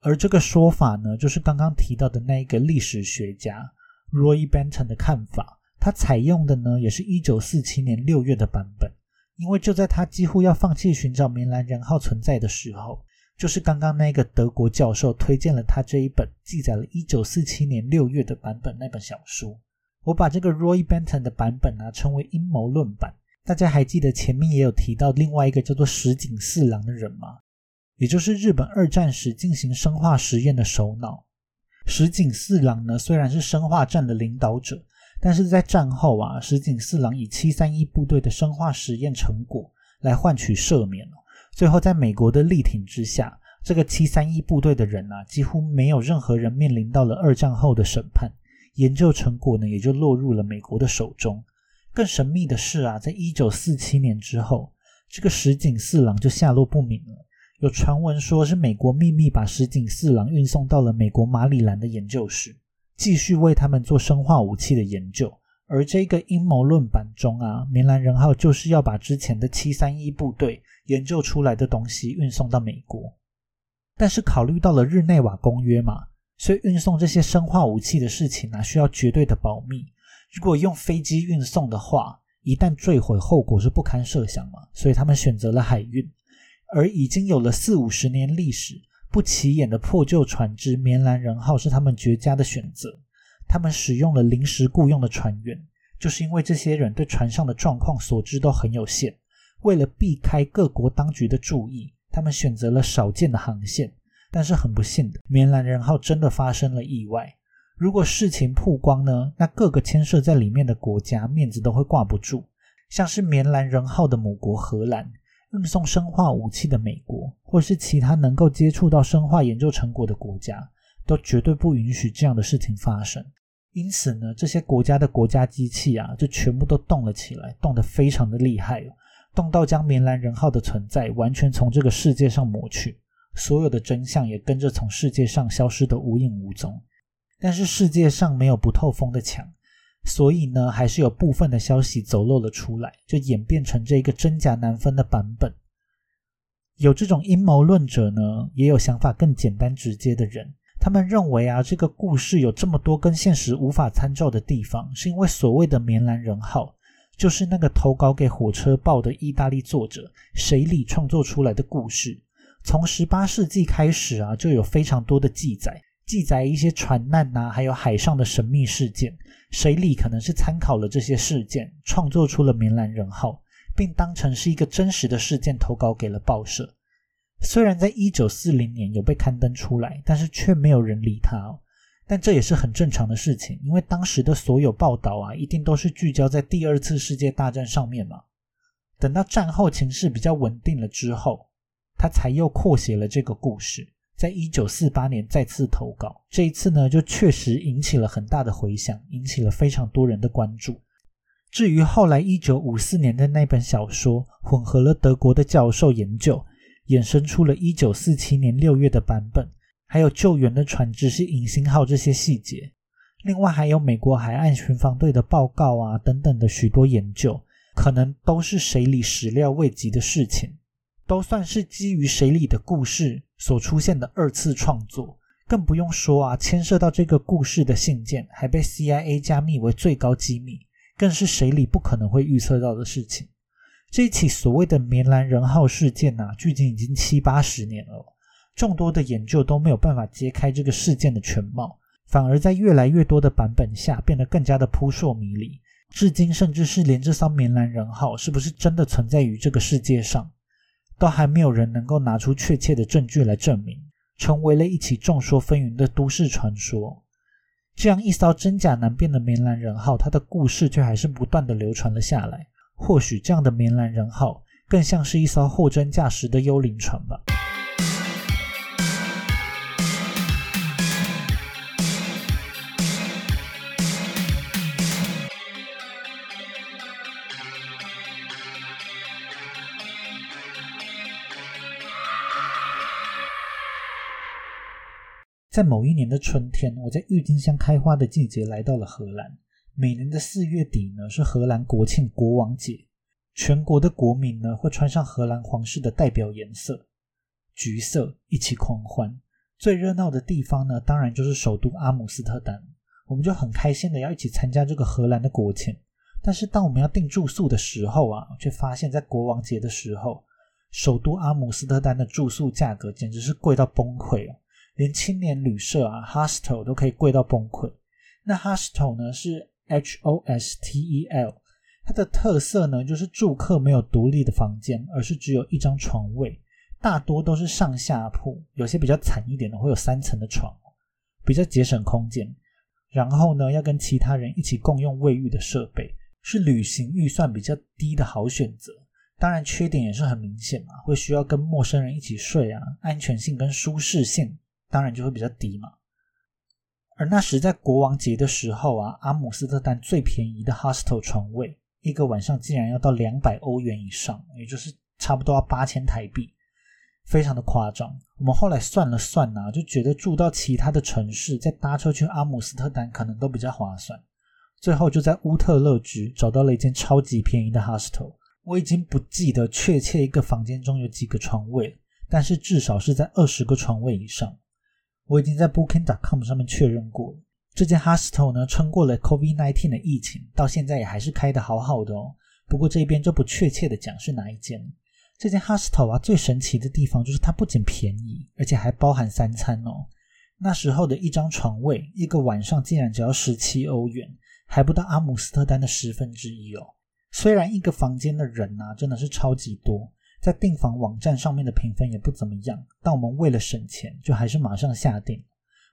而这个说法呢，就是刚刚提到的那一个历史学家 Roy Benton 的看法。他采用的呢，也是一九四七年六月的版本，因为就在他几乎要放弃寻找明兰人号存在的时候，就是刚刚那个德国教授推荐了他这一本记载了一九四七年六月的版本那本小说。我把这个 Roy Benton 的版本呢，称为阴谋论版。大家还记得前面也有提到另外一个叫做石井四郎的人吗？也就是日本二战时进行生化实验的首脑。石井四郎呢，虽然是生化战的领导者，但是在战后啊，石井四郎以七三一部队的生化实验成果来换取赦免最后在美国的力挺之下，这个七三一部队的人啊，几乎没有任何人面临到了二战后的审判，研究成果呢，也就落入了美国的手中。更神秘的是啊，在一九四七年之后，这个石井四郎就下落不明了。有传闻说是美国秘密把石井四郎运送到了美国马里兰的研究室，继续为他们做生化武器的研究。而这个阴谋论版中啊，明兰人号就是要把之前的七三一部队研究出来的东西运送到美国。但是考虑到了日内瓦公约嘛，所以运送这些生化武器的事情呢，需要绝对的保密。如果用飞机运送的话，一旦坠毁，后果是不堪设想嘛。所以他们选择了海运，而已经有了四五十年历史、不起眼的破旧船只“棉兰人号”是他们绝佳的选择。他们使用了临时雇佣的船员，就是因为这些人对船上的状况所知都很有限。为了避开各国当局的注意，他们选择了少见的航线。但是很不幸的，“棉兰人号”真的发生了意外。如果事情曝光呢，那各个牵涉在里面的国家面子都会挂不住。像是棉兰人号的母国荷兰，运送生化武器的美国，或是其他能够接触到生化研究成果的国家，都绝对不允许这样的事情发生。因此呢，这些国家的国家机器啊，就全部都动了起来，动得非常的厉害哦，动到将棉兰人号的存在完全从这个世界上抹去。所有的真相也跟着从世界上消失得无影无踪。但是世界上没有不透风的墙，所以呢，还是有部分的消息走漏了出来，就演变成这一个真假难分的版本。有这种阴谋论者呢，也有想法更简单直接的人。他们认为啊，这个故事有这么多跟现实无法参照的地方，是因为所谓的棉兰人号，就是那个投稿给火车报的意大利作者谁里创作出来的故事。从十八世纪开始啊，就有非常多的记载，记载一些船难呐，还有海上的神秘事件。水里可能是参考了这些事件，创作出了明兰人号。并当成是一个真实的事件投稿给了报社。虽然在一九四零年有被刊登出来，但是却没有人理他。哦。但这也是很正常的事情，因为当时的所有报道啊，一定都是聚焦在第二次世界大战上面嘛。等到战后情势比较稳定了之后，他才又扩写了这个故事，在一九四八年再次投稿。这一次呢，就确实引起了很大的回响，引起了非常多人的关注。至于后来一九五四年的那本小说，混合了德国的教授研究，衍生出了一九四七年六月的版本，还有救援的船只是隐形号这些细节。另外还有美国海岸巡防队的报告啊等等的许多研究，可能都是水里始料未及的事情，都算是基于水里的故事所出现的二次创作。更不用说啊，牵涉到这个故事的信件还被 CIA 加密为最高机密。更是谁里不可能会预测到的事情。这一起所谓的“棉兰人号”事件呐，距今已经七八十年了，众多的研究都没有办法揭开这个事件的全貌，反而在越来越多的版本下变得更加的扑朔迷离。至今，甚至是连这艘“棉兰人号”是不是真的存在于这个世界上，都还没有人能够拿出确切的证据来证明，成为了一起众说纷纭的都市传说。这样一艘真假难辨的棉兰人号，它的故事却还是不断的流传了下来。或许这样的棉兰人号，更像是一艘货真价实的幽灵船吧。在某一年的春天，我在郁金香开花的季节来到了荷兰。每年的四月底呢，是荷兰国庆国王节，全国的国民呢会穿上荷兰皇室的代表颜色橘色，一起狂欢。最热闹的地方呢，当然就是首都阿姆斯特丹。我们就很开心的要一起参加这个荷兰的国庆。但是当我们要订住宿的时候啊，却发现，在国王节的时候，首都阿姆斯特丹的住宿价格简直是贵到崩溃啊！连青年旅社啊，hostel 都可以贵到崩溃。那 hostel 呢是 H O S T E L，它的特色呢就是住客没有独立的房间，而是只有一张床位，大多都是上下铺，有些比较惨一点的会有三层的床，比较节省空间。然后呢，要跟其他人一起共用卫浴的设备，是旅行预算比较低的好选择。当然，缺点也是很明显嘛，会需要跟陌生人一起睡啊，安全性跟舒适性。当然就会比较低嘛。而那时在国王节的时候啊，阿姆斯特丹最便宜的 hostel 床位，一个晚上竟然要到两百欧元以上，也就是差不多要八千台币，非常的夸张。我们后来算了算呢，就觉得住到其他的城市，再搭车去阿姆斯特丹可能都比较划算。最后就在乌特勒支找到了一间超级便宜的 hostel，我已经不记得确切一个房间中有几个床位，但是至少是在二十个床位以上。我已经在 Booking.com 上面确认过了，这间 hostel 呢，撑过了 COVID-19 的疫情，到现在也还是开的好好的哦。不过这边就不确切的讲是哪一间。这间 hostel 啊，最神奇的地方就是它不仅便宜，而且还包含三餐哦。那时候的一张床位，一个晚上竟然只要十七欧元，还不到阿姆斯特丹的十分之一哦。虽然一个房间的人啊，真的是超级多。在订房网站上面的评分也不怎么样，但我们为了省钱，就还是马上下定。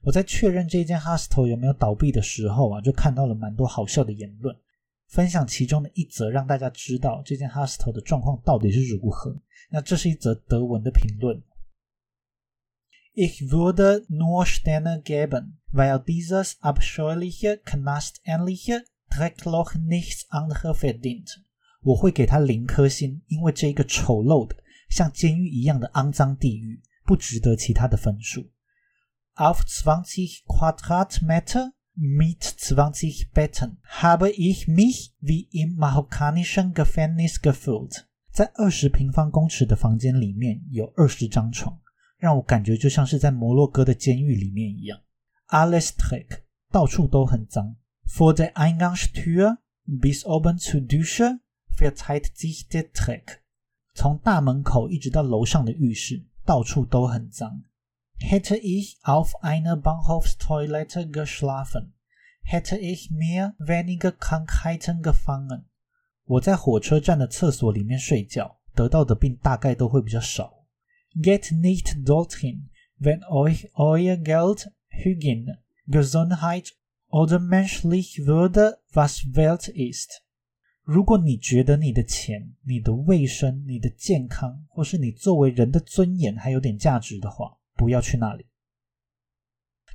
我在确认这间 hostel 有没有倒闭的时候啊，就看到了蛮多好笑的言论，分享其中的一则，让大家知道这间 hostel 的状况到底是如何。那这是一则德文的评论：Ich würde nur Sterne geben, weil dieses abscheuliche, knastähnliche Dreckloch nichts anderes verdient. 我会给他零颗星，因为这一个丑陋的像监狱一样的肮脏地狱，不值得其他的分数。Auf zwanzig Quadratmeter mit zwanzig Betten habe ich mich wie im marokkanischen Gefängnis gefühlt。在二十平方公尺的房间里面有二十张床，让我感觉就像是在摩洛哥的监狱里面一样。Alles dreck，到处都很脏。Vor der Eingangstür bis oben zur Dusche verteilt sich der Dreck。从大门口一直到楼上的浴室，到处都很脏。Hätte ich auf einer Bahnhofstoilette geschlafen, hätte ich mir weniger Krankheiten gefangen。我在火车站的厕所里面睡觉，得到的病大概都会比较少。Get nicht dorthin, wenn euch euer Geld, Hygiene, Gesundheit oder menschlich Würde was wert ist。 如果你觉得你的钱、你的卫生、你的健康，或是你作为人的尊严还有点价值的话，不要去那里。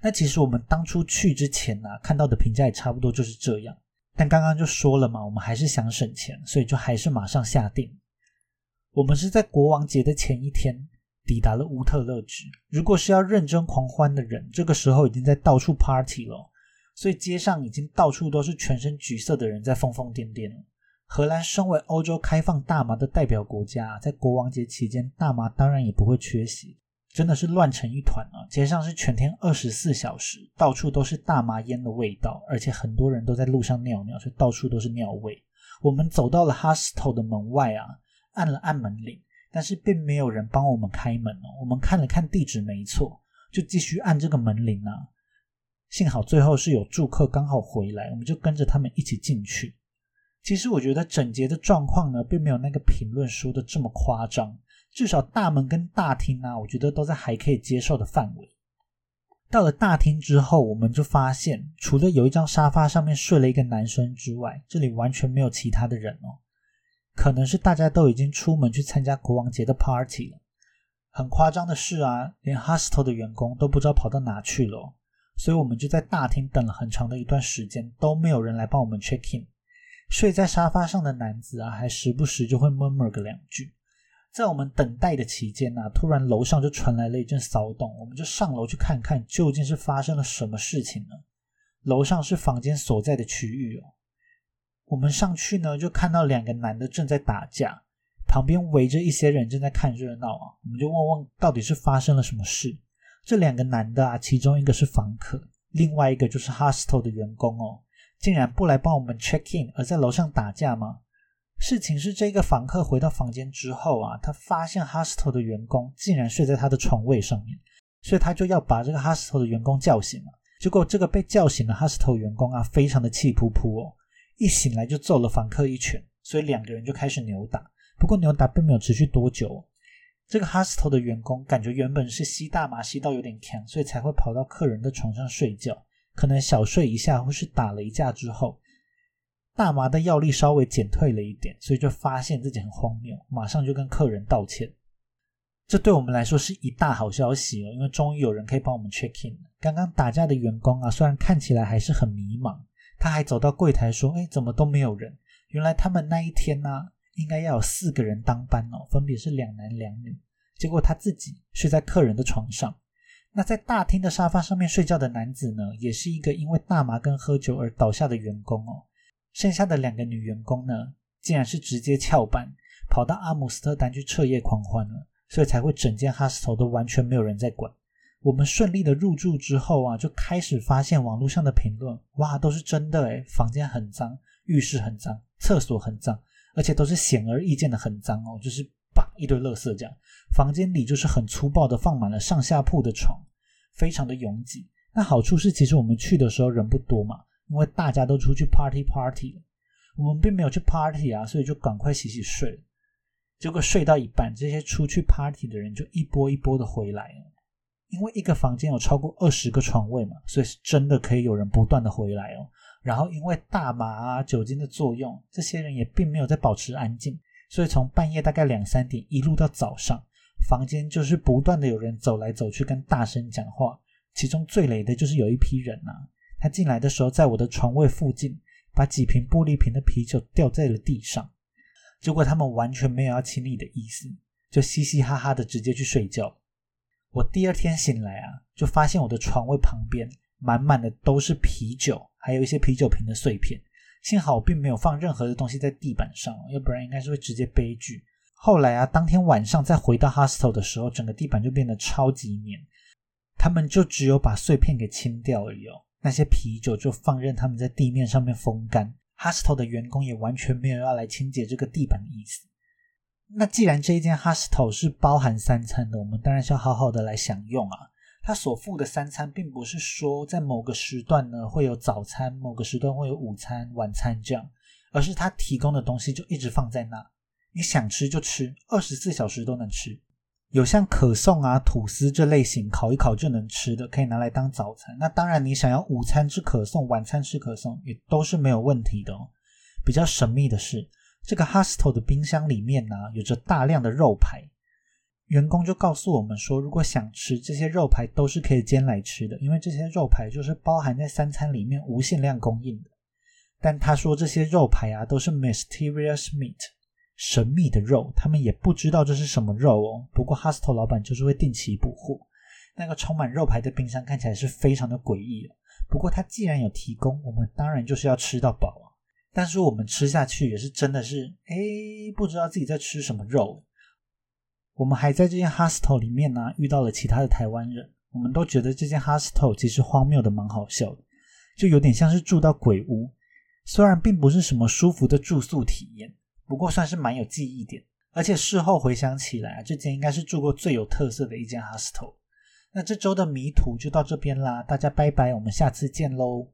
那其实我们当初去之前呢，看到的评价也差不多就是这样。但刚刚就说了嘛，我们还是想省钱，所以就还是马上下定。我们是在国王节的前一天抵达了乌特勒支。如果是要认真狂欢的人，这个时候已经在到处 party 了，所以街上已经到处都是全身橘色的人在疯疯癫癫了。荷兰身为欧洲开放大麻的代表国家，在国王节期间，大麻当然也不会缺席。真的是乱成一团啊！街上是全天二十四小时，到处都是大麻烟的味道，而且很多人都在路上尿尿，所以到处都是尿味。我们走到了 hostel 的门外啊，按了按门铃，但是并没有人帮我们开门哦。我们看了看地址，没错，就继续按这个门铃啊。幸好最后是有住客刚好回来，我们就跟着他们一起进去。其实我觉得整洁的状况呢，并没有那个评论说的这么夸张。至少大门跟大厅啊，我觉得都在还可以接受的范围。到了大厅之后，我们就发现，除了有一张沙发上面睡了一个男生之外，这里完全没有其他的人哦。可能是大家都已经出门去参加国王节的 party 了。很夸张的是啊，连 hostel 的员工都不知道跑到哪去了，所以我们就在大厅等了很长的一段时间，都没有人来帮我们 check in。睡在沙发上的男子啊，还时不时就会 murmur 个两句。在我们等待的期间呢，突然楼上就传来了一阵骚动，我们就上楼去看看究竟是发生了什么事情呢？楼上是房间所在的区域哦。我们上去呢，就看到两个男的正在打架，旁边围着一些人正在看热闹啊。我们就问问到底是发生了什么事。这两个男的啊，其中一个是房客，另外一个就是 hostel 的员工哦，竟然不来帮我们 check in，而在楼上打架吗？事情是，这个房客回到房间之后啊，他发现 hostel 的员工竟然睡在他的床位上面，所以他就要把这个 hostel 的员工叫醒了。结果这个被叫醒的 hostel 员工啊，非常的气扑扑哦，一醒来就揍了房客一拳，所以两个人就开始扭打。不过扭打并没有持续多久，这个 hostel 的员工感觉原本是吸大麻吸到有点强，所以才会跑到客人的床上睡觉，可能小睡一下或是打了一架之后。大麻的药力稍微减退了一点，所以就发现自己很荒谬，马上就跟客人道歉。这对我们来说是一大好消息哦，因为终于有人可以帮我们 check in。刚刚打架的员工啊，虽然看起来还是很迷茫，他还走到柜台说：“哎，怎么都没有人？原来他们那一天呢，应该要有四个人当班哦，分别是两男两女。结果他自己睡在客人的床上。那在大厅的沙发上面睡觉的男子呢，也是一个因为大麻跟喝酒而倒下的员工哦。”剩下的两个女员工呢，竟然是直接翘班跑到阿姆斯特丹去彻夜狂欢了，所以才会整间 hostel 都完全没有人在管。我们顺利的入住之后啊，就开始发现网络上的评论，哇，都是真的诶，房间很脏，浴室很脏，厕所很脏，而且都是显而易见的很脏哦，就是把一堆垃圾这样。房间里就是很粗暴的放满了上下铺的床，非常的拥挤。那好处是，其实我们去的时候人不多嘛。因为大家都出去 party party 了，我们并没有去 party 啊，所以就赶快洗洗睡。结果睡到一半，这些出去 party 的人就一波一波的回来了。因为一个房间有超过二十个床位嘛，所以是真的可以有人不断的回来哦。然后因为大麻啊酒精的作用，这些人也并没有在保持安静，所以从半夜大概两三点一路到早上，房间就是不断的有人走来走去跟大声讲话。其中最雷的就是有一批人呐。他进来的时候，在我的床位附近，把几瓶玻璃瓶的啤酒掉在了地上。结果他们完全没有要清理的意思，就嘻嘻哈哈的直接去睡觉。我第二天醒来啊，就发现我的床位旁边满满的都是啤酒，还有一些啤酒瓶的碎片。幸好我并没有放任何的东西在地板上，要不然应该是会直接悲剧。后来啊，当天晚上再回到 hostel 的时候，整个地板就变得超级黏。他们就只有把碎片给清掉而已哦，那些啤酒就放任他们在地面上面风干。hostel 的员工也完全没有要来清洁这个地板的意思。那既然这一间 hostel 是包含三餐的，我们当然是要好好的来享用啊。他所付的三餐，并不是说在某个时段呢会有早餐，某个时段会有午餐、晚餐这样，而是他提供的东西就一直放在那，你想吃就吃，二十四小时都能吃。有像可颂啊、吐司这类型烤一烤就能吃的，可以拿来当早餐。那当然，你想要午餐吃可颂，晚餐吃可颂，也都是没有问题的哦。比较神秘的是，这个 hostel 的冰箱里面呢，有着大量的肉排。员工就告诉我们说，如果想吃这些肉排，都是可以煎来吃的，因为这些肉排就是包含在三餐里面无限量供应的。但他说这些肉排啊，都是 mysterious meat，神秘的肉，他们也不知道这是什么肉哦。不过 hostel 老板就是会定期补货，那个充满肉排的冰箱看起来是非常的诡异不过他既然有提供，我们当然就是要吃到饱啊。但是我们吃下去也是真的是，哎，不知道自己在吃什么肉。我们还在这间 hostel 里面呢，遇到了其他的台湾人。我们都觉得这间 hostel 其实荒谬的蛮好笑的，就有点像是住到鬼屋。虽然并不是什么舒服的住宿体验，不过算是蛮有记忆点。而且事后回想起来，这间应该是住过最有特色的一间 hostel。那这周的迷途就到这边啦，大家拜拜，我们下次见喽。